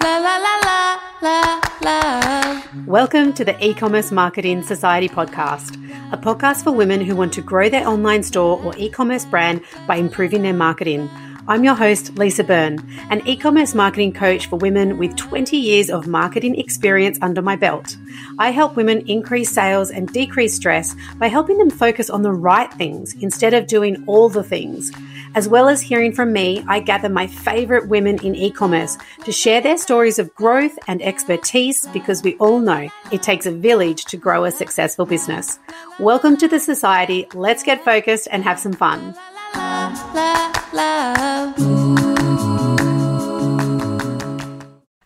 La la la la la la. Welcome to the E-commerce Marketing Society podcast, a podcast for women who want to grow their online store or e-commerce brand by improving their marketing. I'm your host, Lisa Byrne, an e commerce marketing coach for women with 20 years of marketing experience under my belt. I help women increase sales and decrease stress by helping them focus on the right things instead of doing all the things. As well as hearing from me, I gather my favorite women in e commerce to share their stories of growth and expertise because we all know it takes a village to grow a successful business. Welcome to the society. Let's get focused and have some fun love.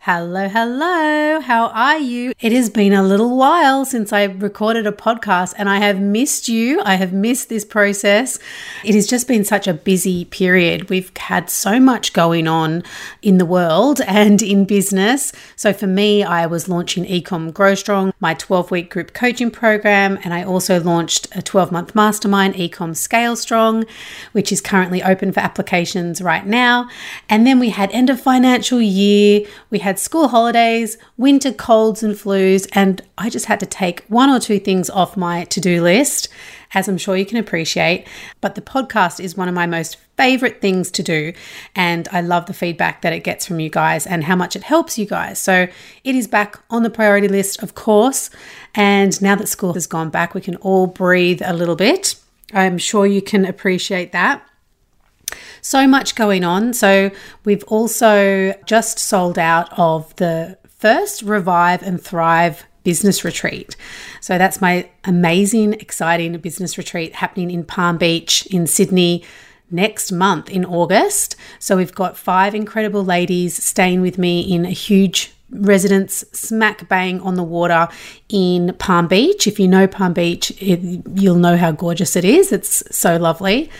Hello, hello. How are you? It has been a little while since I recorded a podcast and I have missed you. I have missed this process. It has just been such a busy period. We've had so much going on in the world and in business. So for me, I was launching eComm Grow Strong, my 12 week group coaching program, and I also launched a 12 month mastermind, eComm Scale Strong, which is currently open for applications right now. And then we had end of financial year. We had had school holidays, winter colds and flus, and I just had to take one or two things off my to do list, as I'm sure you can appreciate. But the podcast is one of my most favorite things to do, and I love the feedback that it gets from you guys and how much it helps you guys. So it is back on the priority list, of course. And now that school has gone back, we can all breathe a little bit. I'm sure you can appreciate that. So much going on. So we've also just sold out of the first Revive and Thrive business retreat. So that's my amazing, exciting business retreat happening in Palm Beach in Sydney next month in August. So we've got five incredible ladies staying with me in a huge residence smack bang on the water in Palm Beach. If you know Palm Beach, it, you'll know how gorgeous it is. It's so lovely.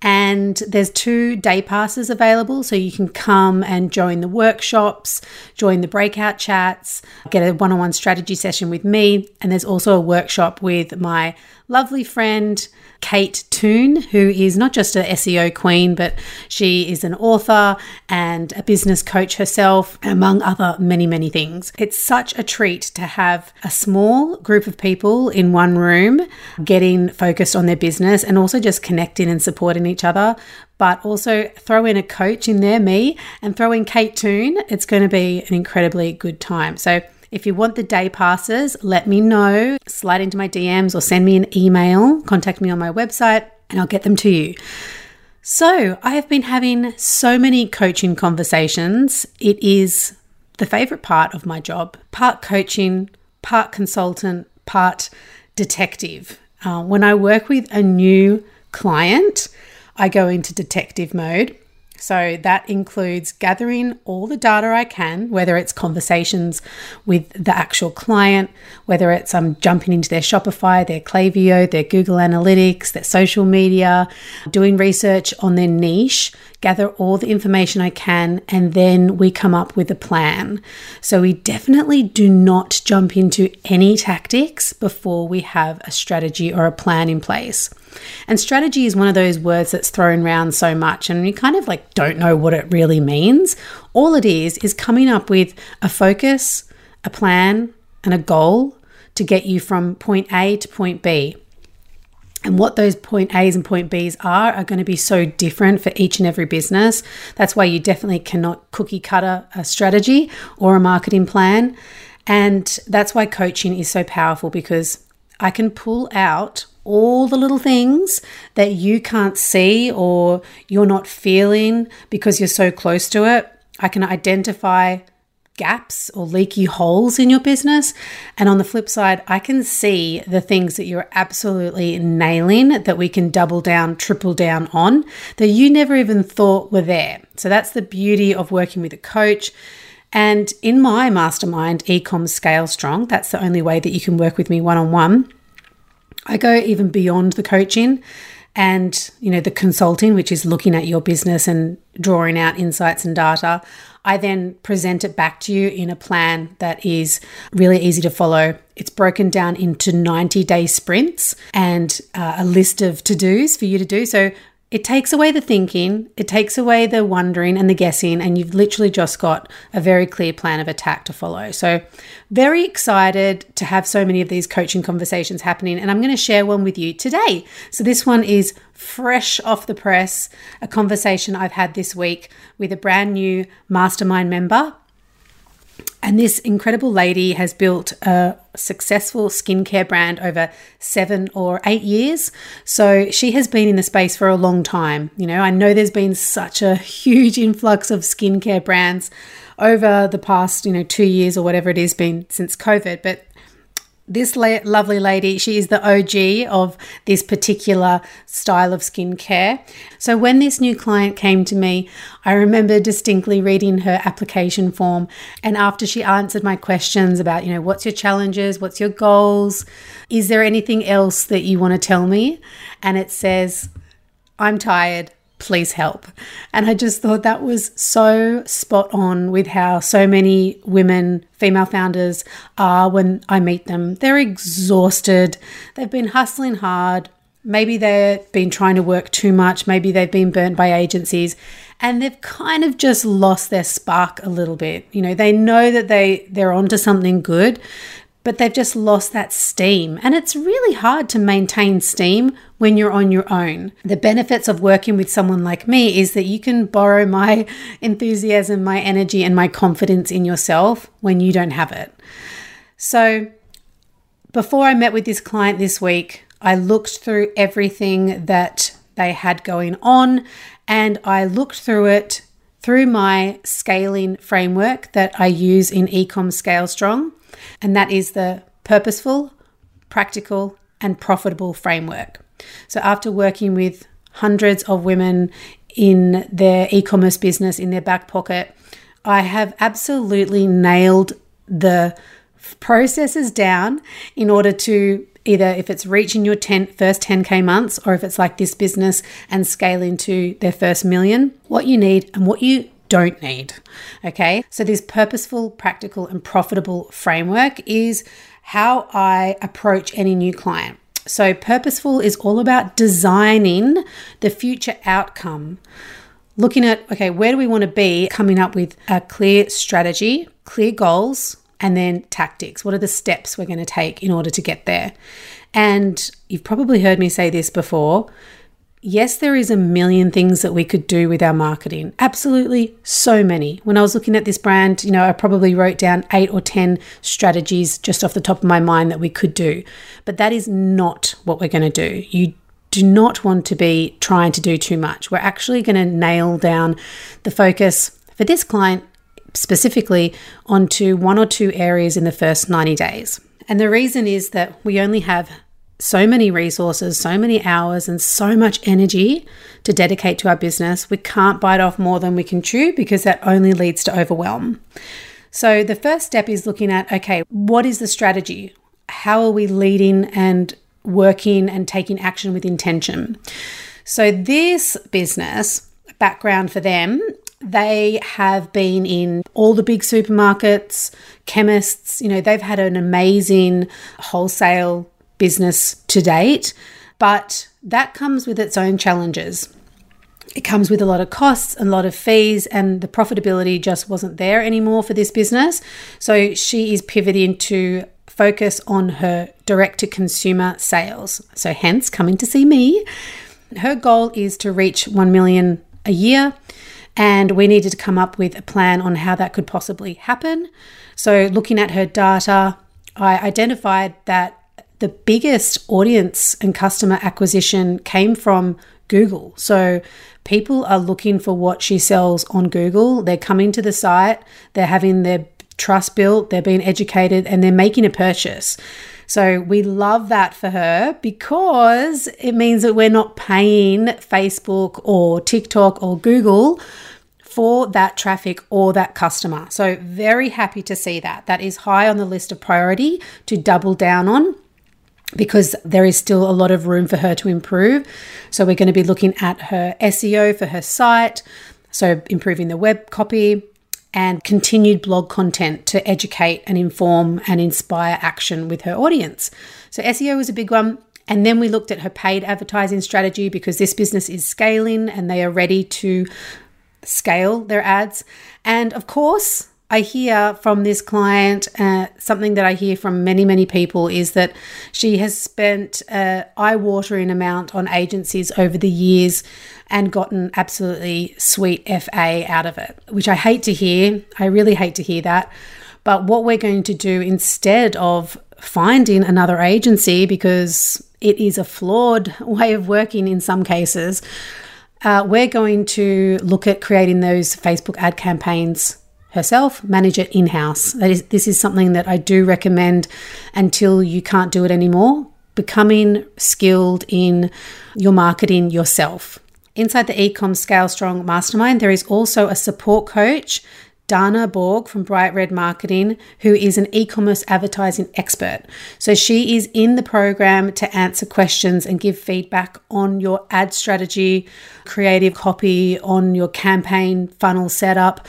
And there's two day passes available, so you can come and join the workshops, join the breakout chats, get a one on one strategy session with me. And there's also a workshop with my lovely friend, Kate Toon, who is not just a SEO queen, but she is an author and a business coach herself, among other many, many things. It's such a treat to have a small group of people in one room getting focused on their business and also just connecting and supporting each other. But also throw in a coach in there, me, and throw in Kate Toon. It's going to be an incredibly good time. So if you want the day passes, let me know. Slide into my DMs or send me an email. Contact me on my website and I'll get them to you. So, I have been having so many coaching conversations. It is the favorite part of my job part coaching, part consultant, part detective. Uh, when I work with a new client, I go into detective mode so that includes gathering all the data I can, whether it's conversations with the actual client, whether it's I'm um, jumping into their Shopify, their Klaviyo, their Google Analytics, their social media, doing research on their niche, gather all the information I can, and then we come up with a plan. So we definitely do not jump into any tactics before we have a strategy or a plan in place. And strategy is one of those words that's thrown around so much, and you kind of like don't know what it really means. All it is is coming up with a focus, a plan, and a goal to get you from point A to point B. And what those point A's and point B's are are going to be so different for each and every business. That's why you definitely cannot cookie cutter a strategy or a marketing plan. And that's why coaching is so powerful because I can pull out all the little things that you can't see or you're not feeling because you're so close to it. I can identify gaps or leaky holes in your business. And on the flip side, I can see the things that you're absolutely nailing that we can double down, triple down on that you never even thought were there. So that's the beauty of working with a coach. And in my mastermind, eComm Scale Strong, that's the only way that you can work with me one on one. I go even beyond the coaching and you know the consulting which is looking at your business and drawing out insights and data. I then present it back to you in a plan that is really easy to follow. It's broken down into 90 day sprints and uh, a list of to-dos for you to do. So it takes away the thinking, it takes away the wondering and the guessing, and you've literally just got a very clear plan of attack to follow. So, very excited to have so many of these coaching conversations happening, and I'm going to share one with you today. So, this one is fresh off the press, a conversation I've had this week with a brand new mastermind member and this incredible lady has built a successful skincare brand over seven or eight years. So she has been in the space for a long time. You know, I know there's been such a huge influx of skincare brands over the past, you know, two years or whatever it has been since COVID, but this la- lovely lady, she is the OG of this particular style of skincare. So, when this new client came to me, I remember distinctly reading her application form. And after she answered my questions about, you know, what's your challenges, what's your goals, is there anything else that you want to tell me? And it says, I'm tired please help. And I just thought that was so spot on with how so many women, female founders are when I meet them. They're exhausted, they've been hustling hard. Maybe they've been trying to work too much. Maybe they've been burnt by agencies and they've kind of just lost their spark a little bit. You know, they know that they, they're onto something good, but they've just lost that steam. And it's really hard to maintain steam when you're on your own. The benefits of working with someone like me is that you can borrow my enthusiasm, my energy, and my confidence in yourself when you don't have it. So, before I met with this client this week, I looked through everything that they had going on and I looked through it through my scaling framework that I use in eComm Scale Strong and that is the purposeful, practical, and profitable framework. So, after working with hundreds of women in their e commerce business in their back pocket, I have absolutely nailed the processes down in order to either if it's reaching your 10, first 10k months or if it's like this business and scale into their first million, what you need and what you don't need. Okay. So, this purposeful, practical, and profitable framework is how I approach any new client. So, purposeful is all about designing the future outcome, looking at, okay, where do we want to be, coming up with a clear strategy, clear goals, and then tactics. What are the steps we're going to take in order to get there? And you've probably heard me say this before yes, there is a million things that we could do with our marketing. Absolutely, so many. When I was looking at this brand, you know, I probably wrote down eight or 10 strategies just off the top of my mind that we could do. But that is not what we're going to do. You do not want to be trying to do too much. We're actually going to nail down the focus for this client specifically onto one or two areas in the first 90 days. And the reason is that we only have so many resources, so many hours, and so much energy to dedicate to our business, we can't bite off more than we can chew because that only leads to overwhelm. So, the first step is looking at okay, what is the strategy? How are we leading and working and taking action with intention? So, this business background for them they have been in all the big supermarkets, chemists, you know, they've had an amazing wholesale business to date, but that comes with its own challenges. It comes with a lot of costs, a lot of fees, and the profitability just wasn't there anymore for this business. So she is pivoting to focus on her direct to consumer sales. So, hence, coming to see me. Her goal is to reach 1 million a year, and we needed to come up with a plan on how that could possibly happen. So, looking at her data, I identified that the biggest audience and customer acquisition came from Google. So people are looking for what she sells on Google. They're coming to the site, they're having their trust built, they're being educated, and they're making a purchase. So we love that for her because it means that we're not paying Facebook or TikTok or Google for that traffic or that customer. So very happy to see that. That is high on the list of priority to double down on because there is still a lot of room for her to improve. So, we're going to be looking at her SEO for her site, so improving the web copy and continued blog content to educate and inform and inspire action with her audience. So, SEO is a big one. And then we looked at her paid advertising strategy because this business is scaling and they are ready to scale their ads. And of course, I hear from this client uh, something that I hear from many, many people is that she has spent an eye watering amount on agencies over the years and gotten absolutely sweet FA out of it, which I hate to hear. I really hate to hear that. But what we're going to do instead of finding another agency, because it is a flawed way of working in some cases, uh, we're going to look at creating those Facebook ad campaigns herself, manage it in house. This is something that I do recommend until you can't do it anymore. Becoming skilled in your marketing yourself. Inside the eComm Scale Strong Mastermind, there is also a support coach, Dana Borg from Bright Red Marketing, who is an e commerce advertising expert. So she is in the program to answer questions and give feedback on your ad strategy, creative copy, on your campaign funnel setup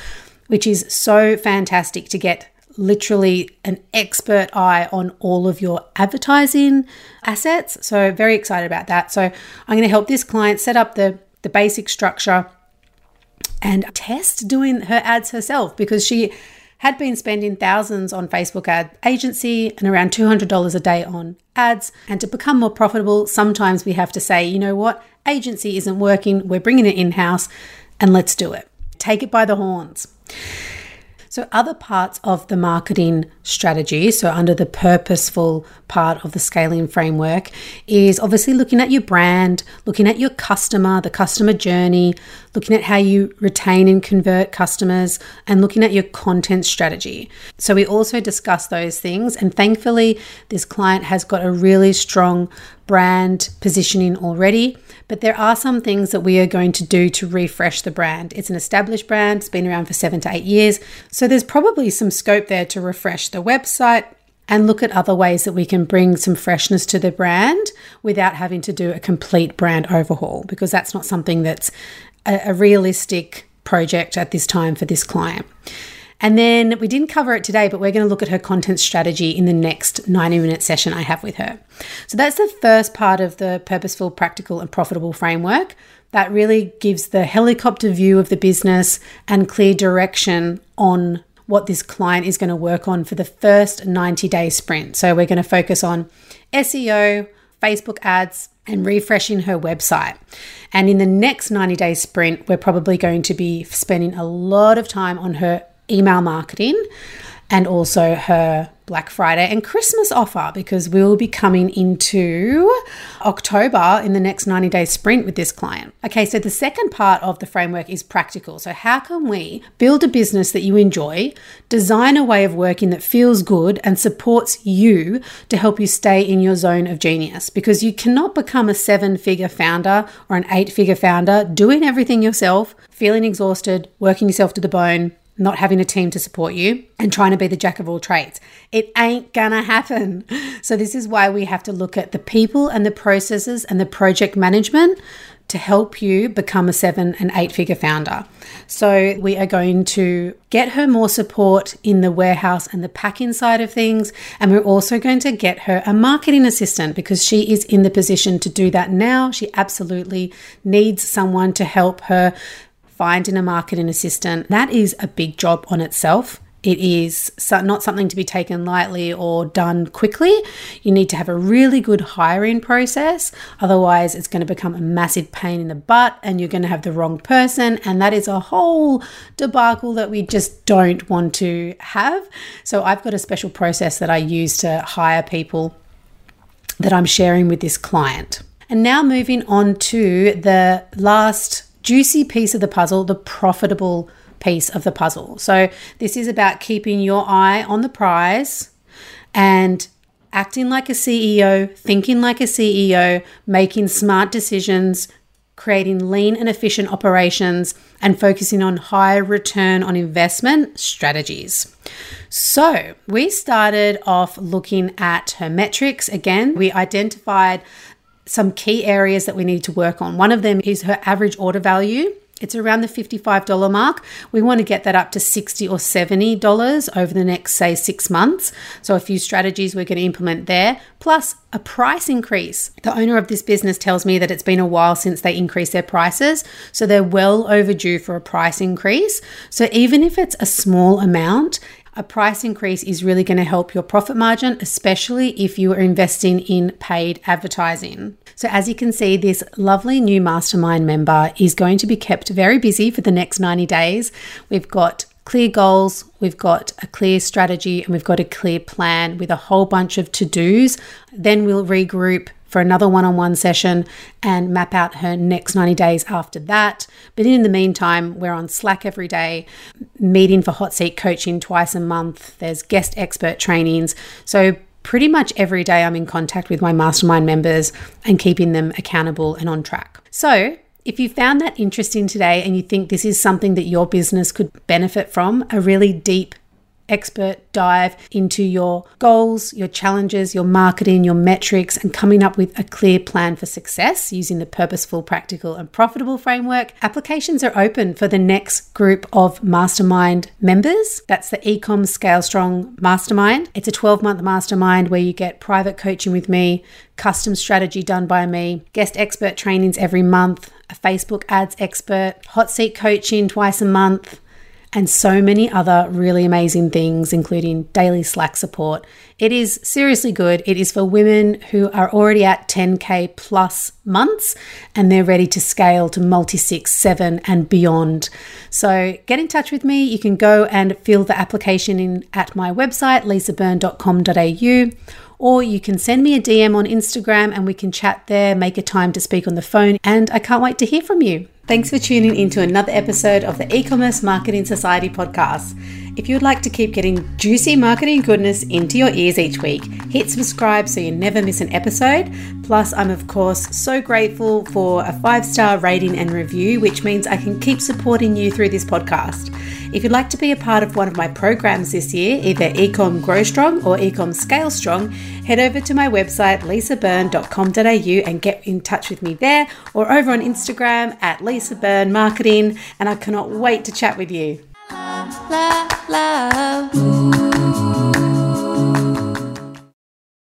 which is so fantastic to get literally an expert eye on all of your advertising assets. So, very excited about that. So, I'm going to help this client set up the, the basic structure and test doing her ads herself because she had been spending thousands on Facebook ad agency and around $200 a day on ads. And to become more profitable, sometimes we have to say, you know what, agency isn't working, we're bringing it in house, and let's do it. Take it by the horns. So, other parts of the marketing strategy, so under the purposeful part of the scaling framework, is obviously looking at your brand, looking at your customer, the customer journey, looking at how you retain and convert customers, and looking at your content strategy. So, we also discuss those things, and thankfully, this client has got a really strong brand positioning already. But there are some things that we are going to do to refresh the brand. It's an established brand, it's been around for seven to eight years. So there's probably some scope there to refresh the website and look at other ways that we can bring some freshness to the brand without having to do a complete brand overhaul, because that's not something that's a, a realistic project at this time for this client. And then we didn't cover it today, but we're going to look at her content strategy in the next 90 minute session I have with her. So that's the first part of the purposeful, practical, and profitable framework. That really gives the helicopter view of the business and clear direction on what this client is going to work on for the first 90 day sprint. So we're going to focus on SEO, Facebook ads, and refreshing her website. And in the next 90 day sprint, we're probably going to be spending a lot of time on her email marketing and also her Black Friday and Christmas offer because we will be coming into October in the next 90 day sprint with this client. Okay, so the second part of the framework is practical. So, how can we build a business that you enjoy, design a way of working that feels good and supports you to help you stay in your zone of genius? Because you cannot become a seven figure founder or an eight figure founder doing everything yourself, feeling exhausted, working yourself to the bone not having a team to support you and trying to be the jack of all trades. It ain't gonna happen. So, this is why we have to look at the people and the processes and the project management to help you become a seven and eight figure founder. So, we are going to get her more support in the warehouse and the packing side of things. And we're also going to get her a marketing assistant because she is in the position to do that now. She absolutely needs someone to help her finding a marketing assistant, that is a big job on itself. It is not something to be taken lightly or done quickly. You need to have a really good hiring process. Otherwise, it's going to become a massive pain in the butt and you're going to have the wrong person. And that is a whole debacle that we just don't want to have. So, I've got a special process that I use to hire people that I'm sharing with this client. And now moving on to the last juicy piece of the puzzle, the profitable piece of the puzzle. So, this is about keeping your eye on the prize and acting like a CEO, thinking like a CEO, making smart decisions, creating lean and efficient operations, and focusing on high return on investment strategies. So, we started off looking at her metrics again. We identified some key areas that we need to work on. One of them is her average order value It's around the $55 mark. We want to get that up to 60 or $70 over the next, say, six months. So, a few strategies we're going to implement there, plus a price increase. The owner of this business tells me that it's been a while since they increased their prices. So, they're well overdue for a price increase. So, even if it's a small amount, a price increase is really going to help your profit margin, especially if you are investing in paid advertising. So, as you can see, this lovely new mastermind member is going to be kept very busy for the next 90 days. We've got clear goals, we've got a clear strategy, and we've got a clear plan with a whole bunch of to dos. Then we'll regroup for another one on one session and map out her next 90 days after that. But in the meantime, we're on Slack every day, meeting for hot seat coaching twice a month. There's guest expert trainings. So, pretty much every day, I'm in contact with my mastermind members and keeping them accountable and on track. So, if you found that interesting today and you think this is something that your business could benefit from, a really deep expert dive into your goals, your challenges, your marketing, your metrics, and coming up with a clear plan for success using the purposeful, practical, and profitable framework. Applications are open for the next group of mastermind members. That's the eComm Scale Strong Mastermind. It's a 12 month mastermind where you get private coaching with me, custom strategy done by me, guest expert trainings every month, a Facebook ads expert, hot seat coaching twice a month and so many other really amazing things, including daily Slack support. It is seriously good. It is for women who are already at 10K plus months and they're ready to scale to multi six, seven, and beyond. So get in touch with me. You can go and fill the application in at my website, lisabyrne.com.au or you can send me a DM on Instagram and we can chat there, make a time to speak on the phone, and I can't wait to hear from you. Thanks for tuning in to another episode of the E-commerce Marketing Society podcast. If you would like to keep getting juicy marketing goodness into your ears each week, hit subscribe so you never miss an episode. Plus, I'm of course so grateful for a five star rating and review, which means I can keep supporting you through this podcast. If you'd like to be a part of one of my programs this year, either eComm Grow Strong or eComm Scale Strong, head over to my website lisabyrne.com.au and get in touch with me there or over on Instagram at Lisa Byrne Marketing. And I cannot wait to chat with you. Love, love,